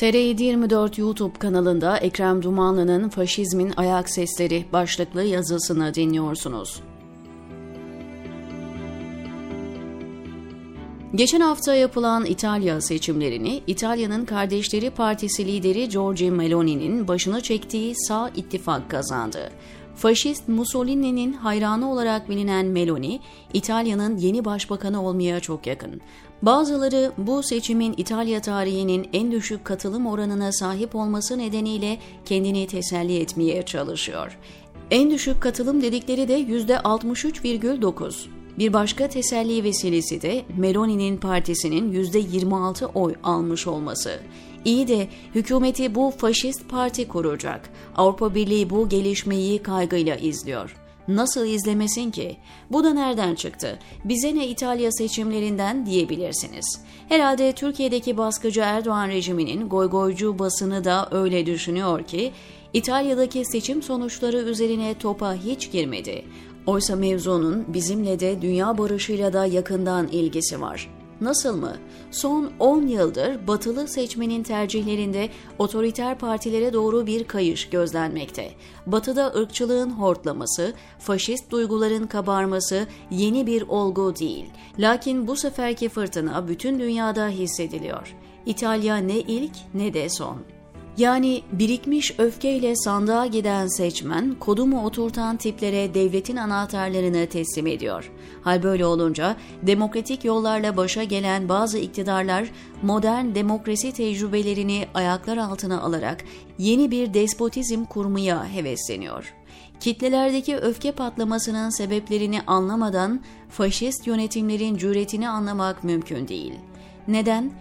TR724 YouTube kanalında Ekrem Dumanlı'nın Faşizmin Ayak Sesleri başlıklı yazısını dinliyorsunuz. Geçen hafta yapılan İtalya seçimlerini İtalya'nın Kardeşleri Partisi lideri Giorgia Meloni'nin başını çektiği sağ ittifak kazandı. Faşist Mussolini'nin hayranı olarak bilinen Meloni, İtalya'nın yeni başbakanı olmaya çok yakın. Bazıları bu seçimin İtalya tarihinin en düşük katılım oranına sahip olması nedeniyle kendini teselli etmeye çalışıyor. En düşük katılım dedikleri de %63,9. Bir başka teselli vesilesi de Meloni'nin partisinin %26 oy almış olması. İyi de hükümeti bu faşist parti kuracak. Avrupa Birliği bu gelişmeyi kaygıyla izliyor. Nasıl izlemesin ki? Bu da nereden çıktı? Bize ne İtalya seçimlerinden diyebilirsiniz. Herhalde Türkiye'deki baskıcı Erdoğan rejiminin goygoycu basını da öyle düşünüyor ki İtalya'daki seçim sonuçları üzerine topa hiç girmedi. Oysa mevzunun bizimle de dünya barışıyla da yakından ilgisi var. Nasıl mı? Son 10 yıldır batılı seçmenin tercihlerinde otoriter partilere doğru bir kayış gözlenmekte. Batıda ırkçılığın hortlaması, faşist duyguların kabarması yeni bir olgu değil. Lakin bu seferki fırtına bütün dünyada hissediliyor. İtalya ne ilk ne de son. Yani birikmiş öfkeyle sandığa giden seçmen, kodumu oturtan tiplere devletin anahtarlarını teslim ediyor. Hal böyle olunca demokratik yollarla başa gelen bazı iktidarlar modern demokrasi tecrübelerini ayaklar altına alarak yeni bir despotizm kurmaya hevesleniyor. Kitlelerdeki öfke patlamasının sebeplerini anlamadan faşist yönetimlerin cüretini anlamak mümkün değil. Neden?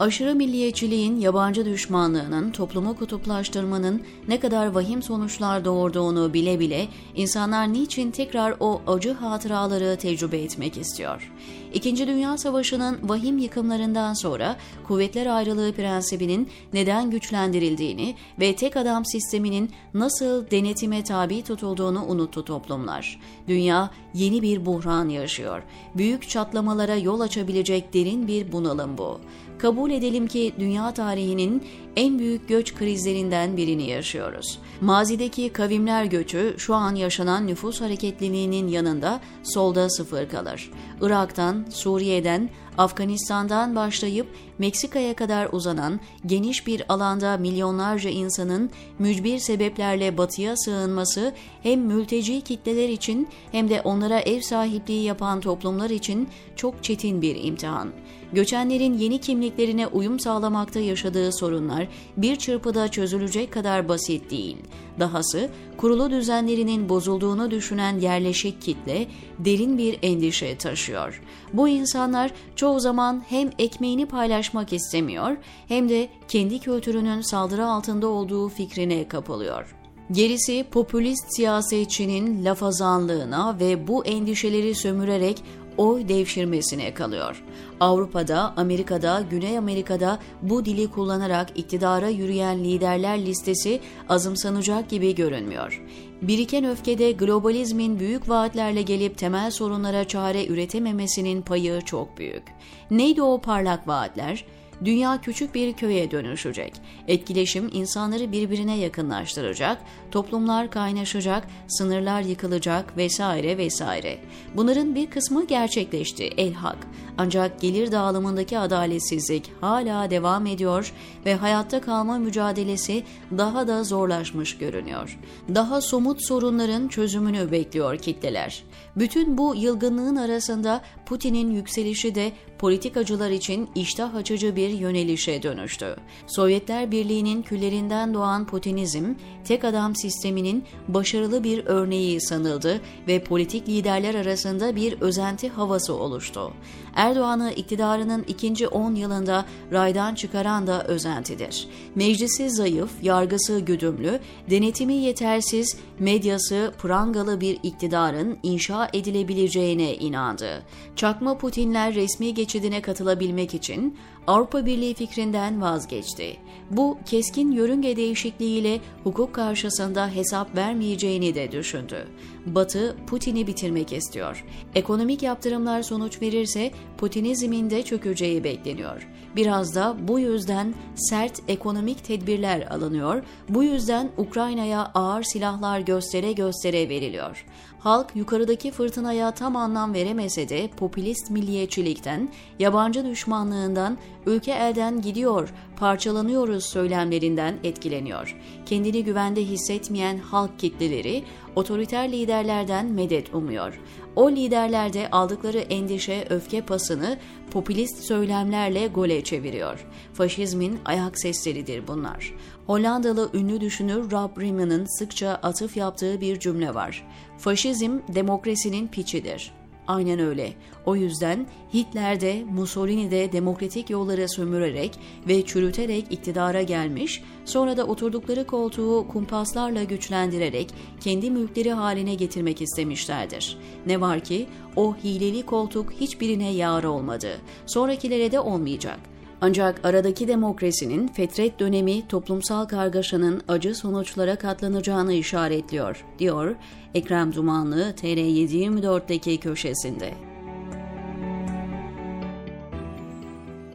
Aşırı milliyetçiliğin, yabancı düşmanlığının, toplumu kutuplaştırmanın ne kadar vahim sonuçlar doğurduğunu bile bile insanlar niçin tekrar o acı hatıraları tecrübe etmek istiyor? İkinci Dünya Savaşı'nın vahim yıkımlarından sonra kuvvetler ayrılığı prensibinin neden güçlendirildiğini ve tek adam sisteminin nasıl denetime tabi tutulduğunu unuttu toplumlar. Dünya yeni bir buhran yaşıyor. Büyük çatlamalara yol açabilecek derin bir bunalım bu. Kabul edelim ki dünya tarihinin en büyük göç krizlerinden birini yaşıyoruz. Mazideki kavimler göçü şu an yaşanan nüfus hareketliliğinin yanında solda sıfır kalır. Irak'tan, Suriye'den, Afganistan'dan başlayıp Meksika'ya kadar uzanan geniş bir alanda milyonlarca insanın mücbir sebeplerle batıya sığınması hem mülteci kitleler için hem de onlara ev sahipliği yapan toplumlar için çok çetin bir imtihan. Göçenlerin yeni kimliklerine uyum sağlamakta yaşadığı sorunlar bir çırpıda çözülecek kadar basit değil. Dahası kurulu düzenlerinin bozulduğunu düşünen yerleşik kitle derin bir endişe taşıyor. Bu insanlar çoğu zaman hem ekmeğini paylaşmak istemiyor hem de kendi kültürünün saldırı altında olduğu fikrine kapılıyor. Gerisi popülist siyasetçinin lafazanlığına ve bu endişeleri sömürerek oy devşirmesine kalıyor. Avrupa'da, Amerika'da, Güney Amerika'da bu dili kullanarak iktidara yürüyen liderler listesi azımsanacak gibi görünmüyor. Biriken öfkede globalizmin büyük vaatlerle gelip temel sorunlara çare üretememesinin payı çok büyük. Neydi o parlak vaatler? Dünya küçük bir köye dönüşecek. Etkileşim insanları birbirine yakınlaştıracak, toplumlar kaynaşacak, sınırlar yıkılacak vesaire vesaire. Bunların bir kısmı gerçekleşti elhak. Ancak gelir dağılımındaki adaletsizlik hala devam ediyor ve hayatta kalma mücadelesi daha da zorlaşmış görünüyor. Daha somut sorunların çözümünü bekliyor kitleler. Bütün bu yılgınlığın arasında Putin'in yükselişi de politikacılar için iştah açıcı bir yönelişe dönüştü. Sovyetler Birliği'nin küllerinden doğan Putinizm, tek adam sisteminin başarılı bir örneği sanıldı ve politik liderler arasında bir özenti havası oluştu. Erdoğan'ı iktidarının ikinci 10 yılında raydan çıkaran da özentidir. Meclisi zayıf, yargısı güdümlü, denetimi yetersiz, medyası prangalı bir iktidarın inşa edilebileceğine inandı. Çakma Putinler resmi geçidine katılabilmek için Avrupa Avrupa Birliği fikrinden vazgeçti. Bu keskin yörünge değişikliğiyle hukuk karşısında hesap vermeyeceğini de düşündü. Batı Putin'i bitirmek istiyor. Ekonomik yaptırımlar sonuç verirse Putinizmin de çökeceği bekleniyor. Biraz da bu yüzden sert ekonomik tedbirler alınıyor. Bu yüzden Ukrayna'ya ağır silahlar göstere göstere veriliyor. Halk yukarıdaki fırtınaya tam anlam veremese de popülist milliyetçilikten, yabancı düşmanlığından, ülke elden gidiyor, parçalanıyoruz söylemlerinden etkileniyor. Kendini güvende hissetmeyen halk kitleleri otoriter liderlerden medet umuyor. O liderler de aldıkları endişe, öfke pasını popülist söylemlerle gole çeviriyor. Faşizmin ayak sesleridir bunlar. Hollandalı ünlü düşünür Rob Riemann'ın sıkça atıf yaptığı bir cümle var. Faşizm demokrasinin piçidir. Aynen öyle. O yüzden Hitler de Mussolini de demokratik yolları sömürerek ve çürüterek iktidara gelmiş, sonra da oturdukları koltuğu kumpaslarla güçlendirerek kendi mülkleri haline getirmek istemişlerdir. Ne var ki o hileli koltuk hiçbirine yar olmadı. Sonrakilere de olmayacak.'' Ancak aradaki demokrasinin fetret dönemi toplumsal kargaşanın acı sonuçlara katlanacağını işaretliyor, diyor Ekrem Dumanlı TR724'deki köşesinde.